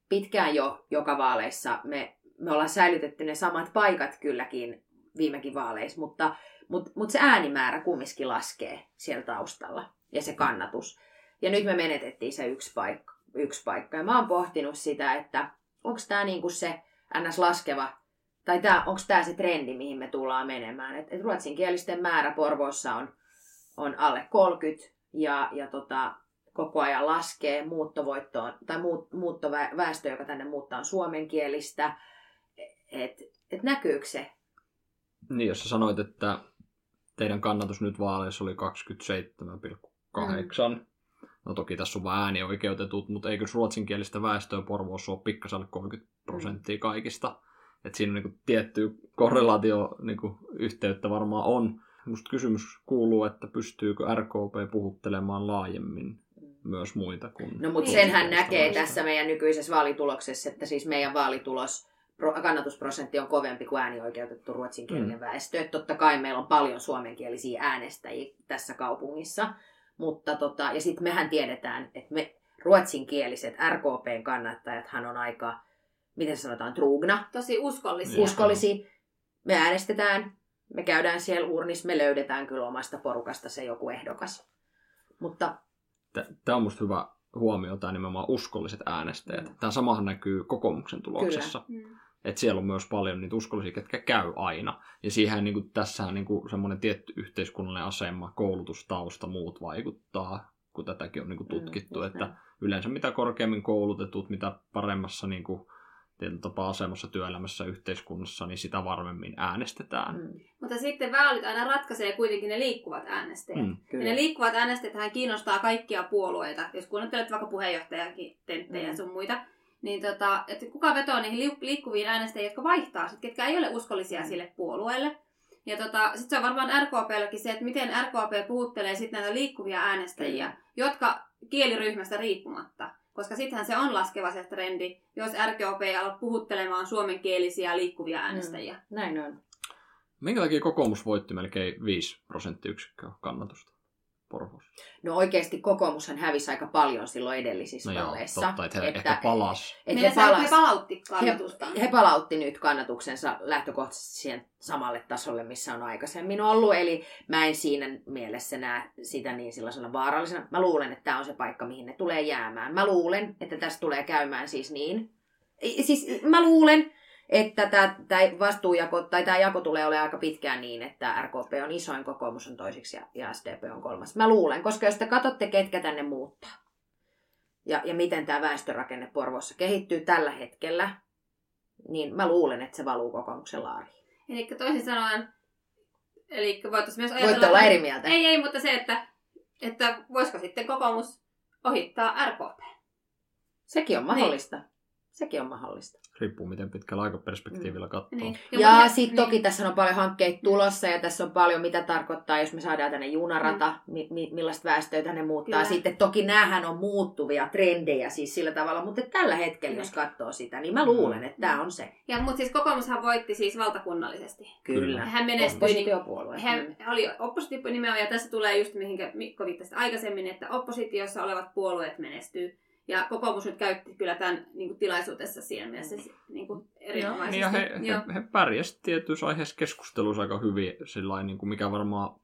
pitkään jo joka vaaleissa, me me ollaan säilytetty ne samat paikat kylläkin viimekin vaaleissa, mutta, mutta, mutta se äänimäärä kumminkin laskee siellä taustalla ja se kannatus. Ja nyt me menetettiin se yksi paikka. Yksi paikka. Ja mä oon pohtinut sitä, että onko tämä niinku se ns. laskeva, tai onko tämä se trendi, mihin me tullaan menemään. Et, et ruotsinkielisten määrä Porvoossa on, on alle 30 ja, ja tota, koko ajan laskee muuttovoittoon, tai muut, muuttoväestö, joka tänne muuttaa suomenkielistä. Et, et näkyykö se? Niin, jos sä sanoit, että teidän kannatus nyt vaaleissa oli 27,8. Mm. No toki tässä on vain äänioikeutetut, mutta eikö ruotsinkielistä väestöä Porvoossa ole pikkasen 30 prosenttia kaikista? Että siinä niin tietty korrelaatio niin yhteyttä varmaan on. Musta kysymys kuuluu, että pystyykö RKP puhuttelemaan laajemmin myös muita kuin... No mutta senhän näkee tässä meidän nykyisessä vaalituloksessa, että siis meidän vaalitulos, kannatusprosentti on kovempi kuin äänioikeutettu ruotsinkielinen mm. väestö. Että totta kai meillä on paljon suomenkielisiä äänestäjiä tässä kaupungissa. Mutta tota, ja sitten mehän tiedetään, että me ruotsinkieliset RKPn kannattajathan on aika, miten sanotaan, trugna. Tosi uskollisia. Uskollisia. Me äänestetään, me käydään siellä urnissa, me löydetään kyllä omasta porukasta se joku ehdokas. Mutta Tämä on minusta hyvä huomio, tämä nimenomaan uskolliset äänestäjät. Mm. Tämä samahan näkyy kokoomuksen tuloksessa. Kyllä. Mm. Että siellä on myös paljon niitä uskollisia, ketkä käy aina. Ja siihen niin kuin, tässähän niin kuin, semmoinen tietty yhteiskunnallinen asema, koulutustausta, muut vaikuttaa, kun tätäkin on niin kuin, mm, tutkittu. Mm, että yleensä mitä korkeammin koulutetut, mitä paremmassa niin kuin, tietyllä tapaa asemassa työelämässä yhteiskunnassa, niin sitä varmemmin äänestetään. Mm. Mutta sitten vaalit aina ratkaisee kuitenkin ne liikkuvat äänestäjät. Mm, ja ne liikkuvat äänestäjät kiinnostaa kaikkia puolueita. Jos kuuntelet vaikka puheenjohtajakin tenttejä mm. sun muita, niin tota, että kuka vetoo niihin liikkuviin äänestäjiin, jotka vaihtaa, sit, ketkä ei ole uskollisia mm. sille puolueelle. Ja tota, sitten se on varmaan RKPlläkin se, että miten RKP puhuttelee sitten näitä liikkuvia äänestäjiä, mm. jotka kieliryhmästä riippumatta koska sittenhän se on laskeva se trendi, jos RKP ei ala puhuttelemaan suomenkielisiä liikkuvia mm, äänestäjiä. Mm, näin on. Minkä takia kokoomus voitti melkein 5 prosenttiyksikköä kannatusta? Porvoossa? No oikeasti kokoomushan hävisi aika paljon silloin edellisissä no vaaleissa. Joo, totta, että he että, ehkä palas. Että he, palas, he palautti kannatusta. He, he palautti nyt kannatuksensa lähtökohtaisesti siihen samalle tasolle, missä on aikaisemmin ollut. Eli mä en siinä mielessä näe sitä niin sellaisena vaarallisena. Mä luulen, että tämä on se paikka, mihin ne tulee jäämään. Mä luulen, että tästä tulee käymään siis niin. Siis mä luulen, että tämä, tämä vastuujako, tai tämä jako tulee olemaan aika pitkään niin, että RKP on isoin, kokoomus on toisiksi ja, ja SDP on kolmas. Mä luulen, koska jos te katsotte, ketkä tänne muuttaa, ja, ja miten tämä väestörakenne Porvossa kehittyy tällä hetkellä, niin mä luulen, että se valuu kokoomuksen laariin. Eli toisin sanoen, eli voitaisiin myös ajatella... Voitte olla eri mieltä. Ei, ei, mutta se, että, että voisiko sitten kokoomus ohittaa RKP? Sekin on mahdollista. Niin. Sekin on mahdollista. Riippuu miten pitkällä aikaperspektiivillä mm. katsoo. Niin. Ja, ja sitten niin. toki tässä on paljon hankkeita tulossa ja tässä on paljon mitä tarkoittaa, jos me saadaan tänne junarata, mm. mi- mi- millaista väestöä tänne muuttaa. Kyllä. Sitten toki näähän on muuttuvia trendejä siis sillä tavalla, mutta tällä hetkellä Kyllä. jos katsoo sitä, niin mä luulen, että mm. tämä on se. Ja, mutta siis kokoomushan voitti siis valtakunnallisesti. Kyllä. Hän menestyi. Oppositiopuolue. Hän mm. oli oppositio nimenomaan ja tässä tulee just mihinkä Mikko viittasi aikaisemmin, että oppositiossa olevat puolueet menestyy. Ja kokoomus nyt käytti kyllä tämän niin kuin, tilaisuudessa siinä mielessä niin kuin, erinomaisesti. Ja he, he, he pärjäsivät tietyissä aiheissa keskustelussa aika hyvin, sillain, niin kuin, mikä varmaan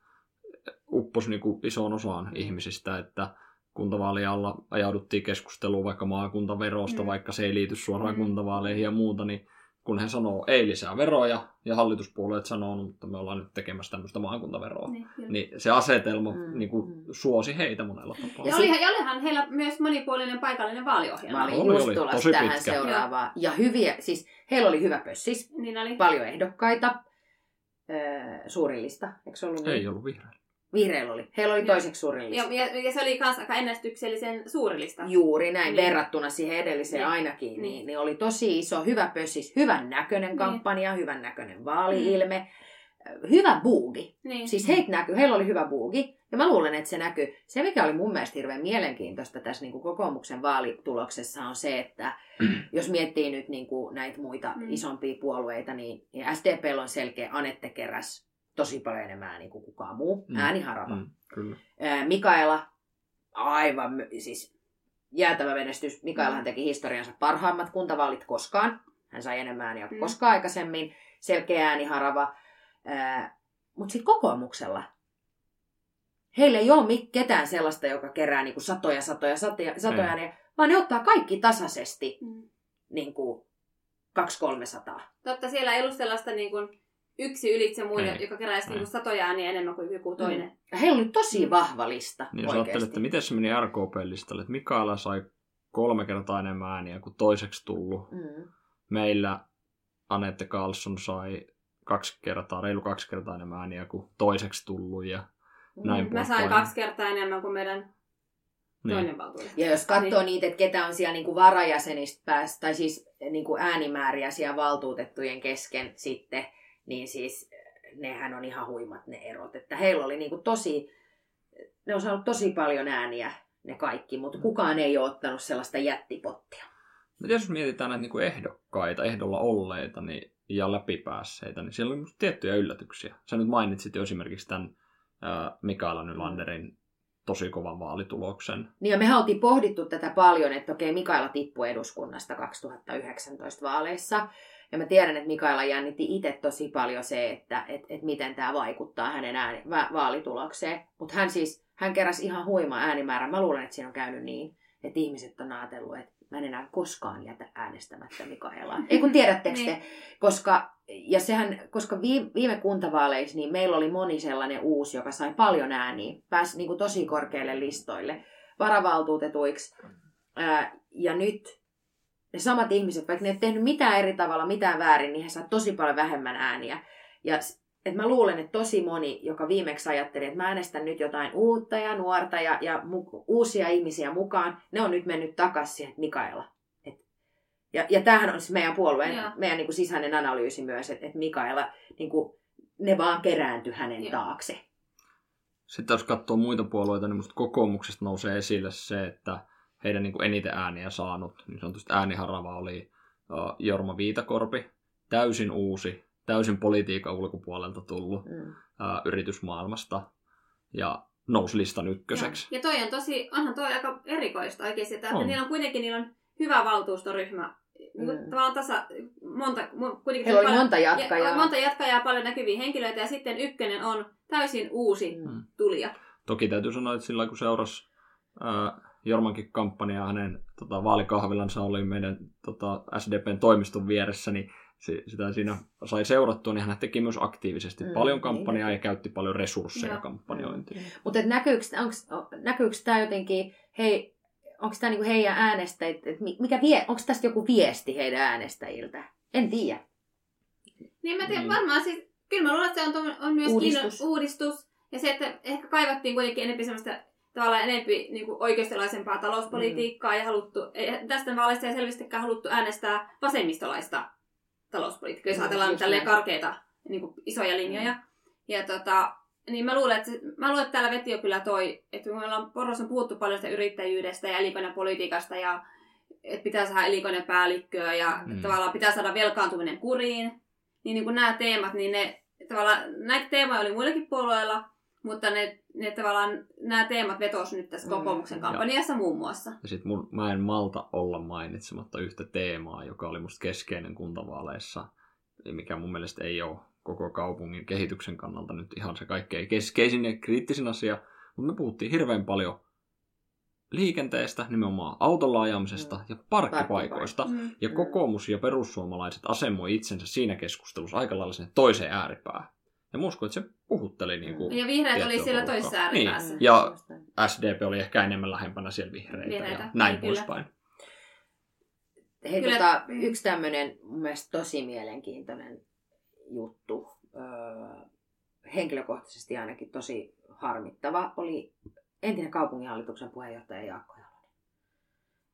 upposi niin kuin, isoon osaan mm. ihmisistä, että kuntavaalien alla ajauduttiin keskusteluun vaikka maakuntaverosta, mm. vaikka se ei liity suoraan mm. kuntavaaleihin ja muuta, niin kun he sanoo ei lisää veroja ja hallituspuolueet sanoo, no, mutta me ollaan nyt tekemässä tämmöistä maakuntaveroa, niin, niin se asetelma mm, niin kuin, mm. suosi heitä monella tapaa. Ja, olihan, ja olihan heillä myös monipuolinen paikallinen vaaliohjelma. Mä olin oli, just oli, tosi tähän pitkä. seuraavaan. Ja hyviä, siis heillä oli hyvä pössis, niin oli. paljon ehdokkaita, äh, suurillista, eikö se ollut niin? Ei ollut vihreä. Vihreillä oli. Heillä oli toiseksi suurin lista. Ja, ja, ja se oli myös aika ennästyksellisen suuri lista. Juuri näin, niin. verrattuna siihen edelliseen niin. ainakin. Niin. Niin, niin oli tosi iso, hyvä pössis, hyvän näköinen niin. kampanja, hyvän näköinen vaali-ilme, mm. hyvä buugi. Niin. Siis heitä näkyy, heillä oli hyvä buugi. Ja mä luulen, että se näkyy. Se, mikä oli mun mielestä hirveän mielenkiintoista tässä niin kuin kokoomuksen vaalituloksessa on se, että jos miettii nyt niin kuin näitä muita mm. isompia puolueita, niin, niin SDP on selkeä Anette Keräs, tosi paljon enemmän ääniä kuin kukaan muu. Mm. Ääniharava. Mm, kyllä. Mikaela, aivan, siis jäätävä menestys. Mikaelahan teki historiansa parhaimmat kuntavaalit koskaan. Hän sai enemmän ääniä kuin Mm. koskaan aikaisemmin. Selkeä ääniharava. Mutta sitten kokoomuksella. Heillä ei ole ketään sellaista, joka kerää niinku satoja, satoja, satoja, satoja Ei. ääniä, vaan ne ottaa kaikki tasaisesti Mm. niin kuin 200-300. Totta, siellä ei ollut sellaista niin kuin, yksi ylitse muiden, Ei. joka keräisi Ei. niin kuin, satoja ääniä enemmän kuin joku toinen. Ja heillä oli tosi Mm. vahva lista Niin jos oikeasti. ajattelet, että miten se meni RKP-listalle, että Mikaela sai kolme kertaa enemmän ääniä kuin toiseksi tullut. Mm. Meillä Anette Carlson sai kaksi kertaa, reilu kaksi kertaa enemmän ääniä kuin toiseksi tullut. Ja, Näin Mä pois sain kaksi kertaa enemmän kuin meidän niin. toinen valtuutettu. Ja jos katsoo Niin. niitä, että ketä on siellä niinku varajäsenistä päästä, tai siis niinku äänimääriä siellä valtuutettujen kesken sitten, niin siis nehän on ihan huimat ne erot. Että heillä oli niinku tosi, ne on saanut tosi paljon ääniä ne kaikki, mutta kukaan ei ole ottanut sellaista jättipottia. Mutta jos mietitään näitä niinku ehdokkaita, ehdolla olleita niin, ja läpipäässeitä, niin siellä oli musta tiettyjä yllätyksiä. Sä nyt mainitsit jo esimerkiksi tämän äh, Mikaela Nylanderin tosi kovan vaalituloksen. Niin ja mehän oltiin pohdittu tätä paljon, että okei, Mikaela tippui eduskunnasta 2019 vaaleissa. Ja mä tiedän, että Mikaela jännitti itse tosi paljon se, että et, et miten tämä vaikuttaa hänen ääni, va, vaalitulokseen. Mutta hän siis, hän keräsi ihan huima äänimäärän. Mä luulen, että siinä on käynyt niin, että ihmiset on ajatellut, että mä en enää koskaan jätä äänestämättä Mikaelaa. Ei kun tiedättekö te, Niin. koska, ja sehän, koska viime, viime kuntavaaleissa niin meillä oli moni sellainen uusi, joka sai paljon ääniä, pääsi niin kuin tosi korkeille listoille, varavaltuutetuiksi. Ää, ja nyt ne samat ihmiset, vaikka ne ei tehnyt mitään eri tavalla, mitään väärin, niin he saa tosi paljon vähemmän ääniä. Ja et mä luulen, että tosi moni, joka viimeksi ajatteli, että mä äänestän nyt jotain uutta ja nuorta ja, ja mu- uusia ihmisiä mukaan, ne on nyt mennyt takaisin siihen Mikaela. Et, ja, ja tämähän on siis meidän puolueen, Joo. meidän niin kuin sisäinen analyysi myös, että, että Mikaela, niin kuin, ne vaan kerääntyi hänen Joo. taakse. Sitten jos katsoo muita puolueita, niin musta kokoomuksesta nousee esille se, että heidän niin kuin eniten ääniä saanut, niin sanotusti ääniharava oli uh, Jorma Viitakorpi, täysin uusi, täysin politiikan ulkopuolelta tullut Mm. uh, yritysmaailmasta ja nousi listan ykköseksi. Ja toi on tosi, onhan toi aika erikoista oikeasti, että, että On. niillä on kuitenkin niillä on hyvä valtuustoryhmä. Niin kuin, Mm. tavallaan tasa, monta, kuitenkin Heillä oli paljon, monta jatkajaa. ja, monta jatkajaa, paljon näkyviä henkilöitä ja sitten ykkönen on täysin uusi Mm. tulija. Toki täytyy sanoa, että sillä kun seurasi ää, Jormankin kampanjaa hänen tota, vaalikahvilansa oli meidän tota, SDPn toimiston vieressä, niin se, sitä siinä sai seurattua, niin hän teki myös aktiivisesti Mm, paljon niin kampanjaa teki. ja käytti paljon resursseja Joo. kampanjointiin. Mutta näkyykö, tämä jotenkin, hei, onko tämä niinku heidän äänestäjät, mikä vie, onko tästä joku viesti heidän äänestäjiltä? En tiedä. Niin mä tiedän, Niin. varmaan siis, kyllä mä luulen, että se on, on myös Uudistus. uudistus. uudistus. Ja se, että ehkä kaivattiin kuitenkin enemmän semmoista tavallaan enempi niin kuin oikeistolaisempaa talouspolitiikkaa Mm. ja haluttu, ei, tästä vaaleista ei selvästikään haluttu äänestää vasemmistolaista talouspolitiikkaa, jos Mm, ajatellaan tälleen karkeita niin kuin isoja linjoja. Ja tota, niin mä luulen, että, mä luulen, että täällä veti jo kyllä toi, että on Porvossa on puhuttu paljon sitä yrittäjyydestä ja elinkeinopolitiikasta ja että pitää saada elinkeinopäällikköä ja Mm. mm. tavallaan pitää saada velkaantuminen kuriin, niin, niin kuin nämä teemat, niin ne tavallaan, näitä teemoja oli muillakin puolueilla, mutta ne, ne tavallaan, nämä teemat vetosi nyt tässä Mm, kokoomuksen kampanjassa muun muassa. Ja sitten mun, mä en malta olla mainitsematta yhtä teemaa, joka oli musta keskeinen kuntavaaleissa, mikä mun mielestä ei ole koko kaupungin kehityksen kannalta nyt ihan se kaikkein keskeisin ja kriittisin asia, mutta me puhuttiin hirveän paljon liikenteestä, nimenomaan autolla ajamisesta Mm. ja parkkipaikoista. Mm. Ja kokoomus ja perussuomalaiset asemoi itsensä siinä keskustelussa aika lailla sinne toiseen ääripäähän. Ja mä uskon, että se puhutteli niin kuin Ja vihreät oli siellä toisessa ääripäässä. Niin. Ja SDP oli ehkä enemmän lähempänä siellä vihreitä, Vihreitä, ja näin niin kyllä. poispäin. Hei, Kyllä- tota, yksi tämmöinen mun mielestä tosi mielenkiintoinen juttu, öö, henkilökohtaisesti ainakin tosi harmittava, oli entinen kaupunginhallituksen puheenjohtaja Jaakko Jalonen,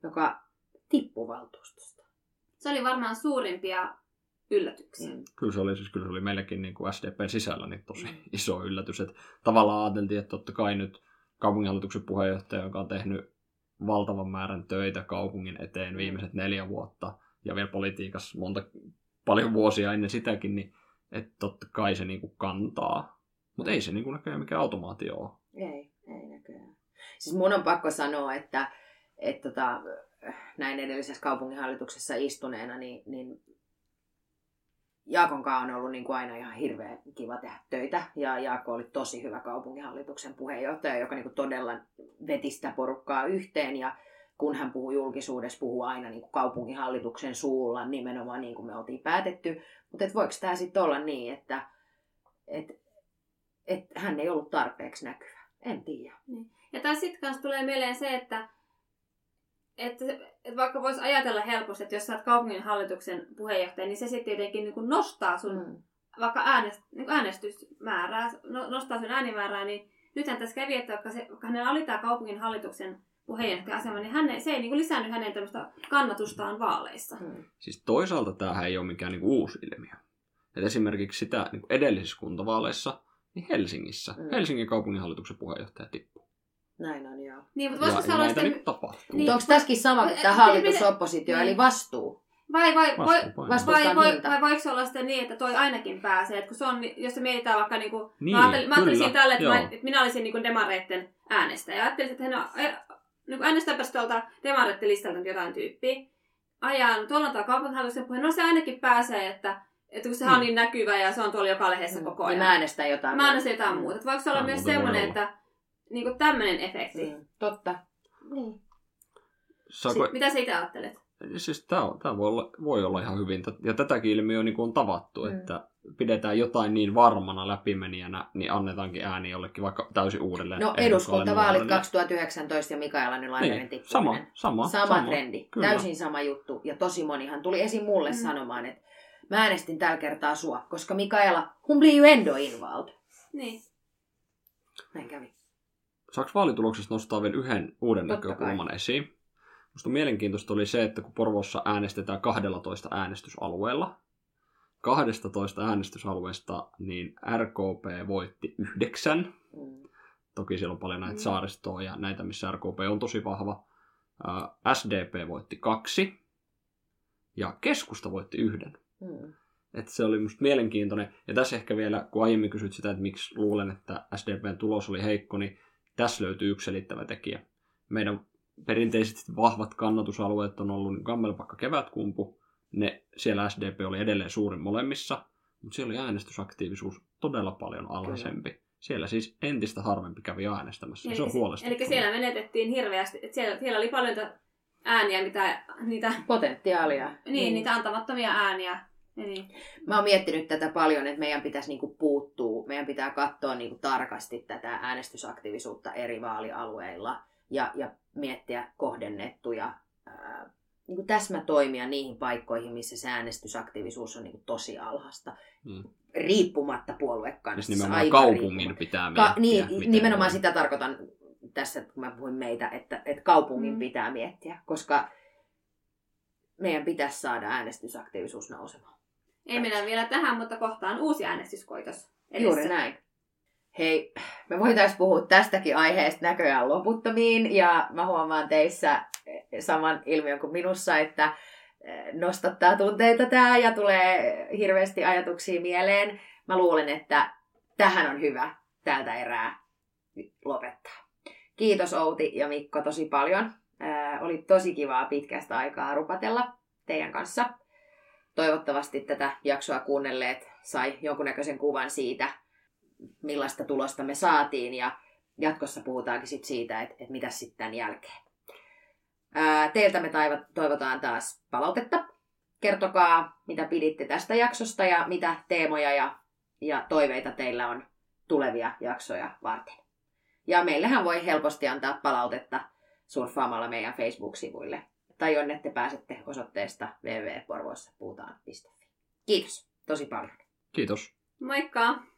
joka tippui valtuustosta. Se oli varmaan suurimpia yllätyksiä. Mm. Kyllä se oli, siis kyllä se oli meillekin niin kuin SDPn sisällä niin tosi Mm. iso yllätys. Että tavallaan ajateltiin, että totta kai nyt kaupunginhallituksen puheenjohtaja, joka on tehnyt valtavan määrän töitä kaupungin eteen viimeiset neljä vuotta ja vielä politiikassa monta, paljon vuosia ennen sitäkin, niin että totta kai se niin kuin kantaa. Mutta ei se niin kuin näköjään mikään automaatio ole. Ei, ei näköjään. Siis mun on pakko sanoa, että, että tota, näin edellisessä kaupunginhallituksessa istuneena, niin, niin Jaakon kanssa on ollut niin kuin aina ihan hirveän kiva tehdä töitä. Ja Jaakko oli tosi hyvä kaupunginhallituksen puheenjohtaja, joka niin kuin todella veti sitä porukkaa yhteen. Ja kun hän puhuu julkisuudessa, puhuu aina niin kuin kaupunginhallituksen suulla nimenomaan niin kuin me oltiin päätetty. Mutta voiko tämä sitten olla niin, että et, et hän ei ollut tarpeeksi näkyvä? En tiedä. Ja tässä sitten kanssa tulee mieleen se, että, että, että vaikka voisi ajatella helposti, että jos sä oot kaupunginhallituksen puheenjohtaja, niin se sitten tietenkin niin kuin nostaa sun Mm. vaikka äänest, niin kuin äänestysmäärää, no, nostaa sun äänimäärää, niin nythän tässä kävi, että vaikka, se, vaikka hänellä oli tämä kaupungin hallituksen puheenjohtaja-asema, niin hän, se ei niin kuin lisännyt hänen tämmöistä kannatustaan vaaleissa. Mm. Siis toisaalta tämähän ei ole mikään niinku uusi ilmiö. Et esimerkiksi sitä niinku edellisissä kuntavaaleissa, niin Helsingissä, Mm. mm. Helsingin kaupunginhallituksen puheenjohtaja tippuu. Näin on, joo. Niin, mutta voisiko näitä sitten, niinku tapahtuu. Niin. Niin. Onko tässäkin sama kuin tämä hallitusoppositio, niin. eli vastuu? vai, vai, vai, vai, vai, vai voiko se olla sitten niin, että toi ainakin pääsee, että kun se on, jos se mietitään vaikka niinku, Niin, mä ajattelin, mä ajattelin kyllä, siinä tälle, että, mä, että minä olisin niinku demareitten äänestäjä. Ja ajattelin, että hän on, niin äänestäpäs tuolta demareitten listalta nyt jotain tyyppiä. Ajan, tuolla on tämä kaupunginhallituksen puhe, no se ainakin pääsee, että, että kun sehän on Mm. niin näkyvä ja se on tuolla joka lehdessä koko Niin ajan. mä äänestän jotain. Mä äänestän jotain muuta. Että voiko se olla myös semmoinen, olla. Niinku tämmöinen efekti. Mm. Totta. Niin. Saako, Mitä sä itse ajattelet? siis tämä, tämä voi, olla, voi olla ihan hyvin. Ja tätäkin ilmiöä niin kuin on tavattu, Mm. että pidetään jotain niin varmana läpimenijänä, niin annetaankin ääni jollekin vaikka täysin uudelleen. No eduskuntavaalit nuorelle. 2019 ja Mikaela Nylanderin Niin, tippuminen. sama, sama, sama, sama. trendi. Kyllä. Täysin sama juttu. Ja tosi monihan tuli esim. mulle Mm. sanomaan, että mä äänestin tällä kertaa sua, koska Mikaela, hun blir ju ändå invald. Niin. Näin kävi. Saako vaalituloksesta nostaa vielä yhden uuden Totta näkökulman esiin? Minusta mielenkiintoista oli se, että kun Porvoossa äänestetään 12 äänestysalueella, 12 äänestysalueesta niin RKP voitti yhdeksän. Mm. Toki siellä on paljon näitä Mm. saaristoa ja näitä, missä RKP on tosi vahva. Ää, SDP voitti kaksi ja keskusta voitti yhden. Mm. Et se oli musta mielenkiintoinen. Ja tässä ehkä vielä, kun aiemmin kysyt sitä, että miksi luulen, että SDPn tulos oli heikko, niin tässä löytyy yksi selittävä tekijä. Meidän perinteisesti vahvat kannatusalueet on ollut niin Gammelpakka kevätkumpu. Ne, siellä SDP oli edelleen suurin molemmissa, mutta siellä oli äänestysaktiivisuus todella paljon alhaisempi. Siellä siis entistä harvempi kävi äänestämässä. Ja se on huolestuttavaa. Eli siellä menetettiin hirveästi. Että siellä, siellä oli paljon niitä ääniä, mitä, niitä, Potentiaalia. niin, niitä antamattomia ääniä. Ja Niin. Mä oon miettinyt tätä paljon, että meidän pitäisi niinku puuttua, meidän pitää katsoa niinku tarkasti tätä äänestysaktiivisuutta eri vaalialueilla ja, ja miettiä kohdennettuja ää, niinku täsmätoimia niihin paikkoihin, missä se äänestysaktiivisuus on niinku tosi alhaista. Mm. Riippumatta puoluekannasta. Siis nimenomaan kaupungin riippumatta. pitää miettiä. Ka- niin, nimenomaan voi. sitä tarkoitan tässä, kun mä puhuin meitä, että, että kaupungin mm. pitää miettiä, koska meidän pitäisi saada äänestysaktiivisuus nousemaan. Ei mennä vielä tähän, mutta kohtaan uusi äänestyskoitos. edessä. Juuri näin. Hei, me voitaisiin puhua tästäkin aiheesta näköjään loputtomiin, ja mä huomaan teissä eh, saman ilmiön kuin minussa, että eh, nostattaa tunteita tämä ja tulee hirveästi ajatuksia mieleen. Mä luulen, että tähän on hyvä tältä erää lopettaa. Kiitos Outi ja Mikko tosi paljon. Ää, oli tosi kivaa pitkästä aikaa rupatella teidän kanssa. Toivottavasti tätä jaksoa kuunnelleet sai jonkunnäköisen kuvan siitä, millaista tulosta me saatiin ja jatkossa puhutaankin sit siitä, että, että mitä sitten tämän jälkeen. Teiltä me toivotaan taas palautetta. Kertokaa, mitä piditte tästä jaksosta ja mitä teemoja ja, ja toiveita teillä on tulevia jaksoja varten. Ja meillähän voi helposti antaa palautetta surffaamalla meidän Facebook-sivuille tai jonne te pääsette osoitteesta www.porvoissa puhutaan.fi. Kiitos tosi paljon. Kiitos. Moikka!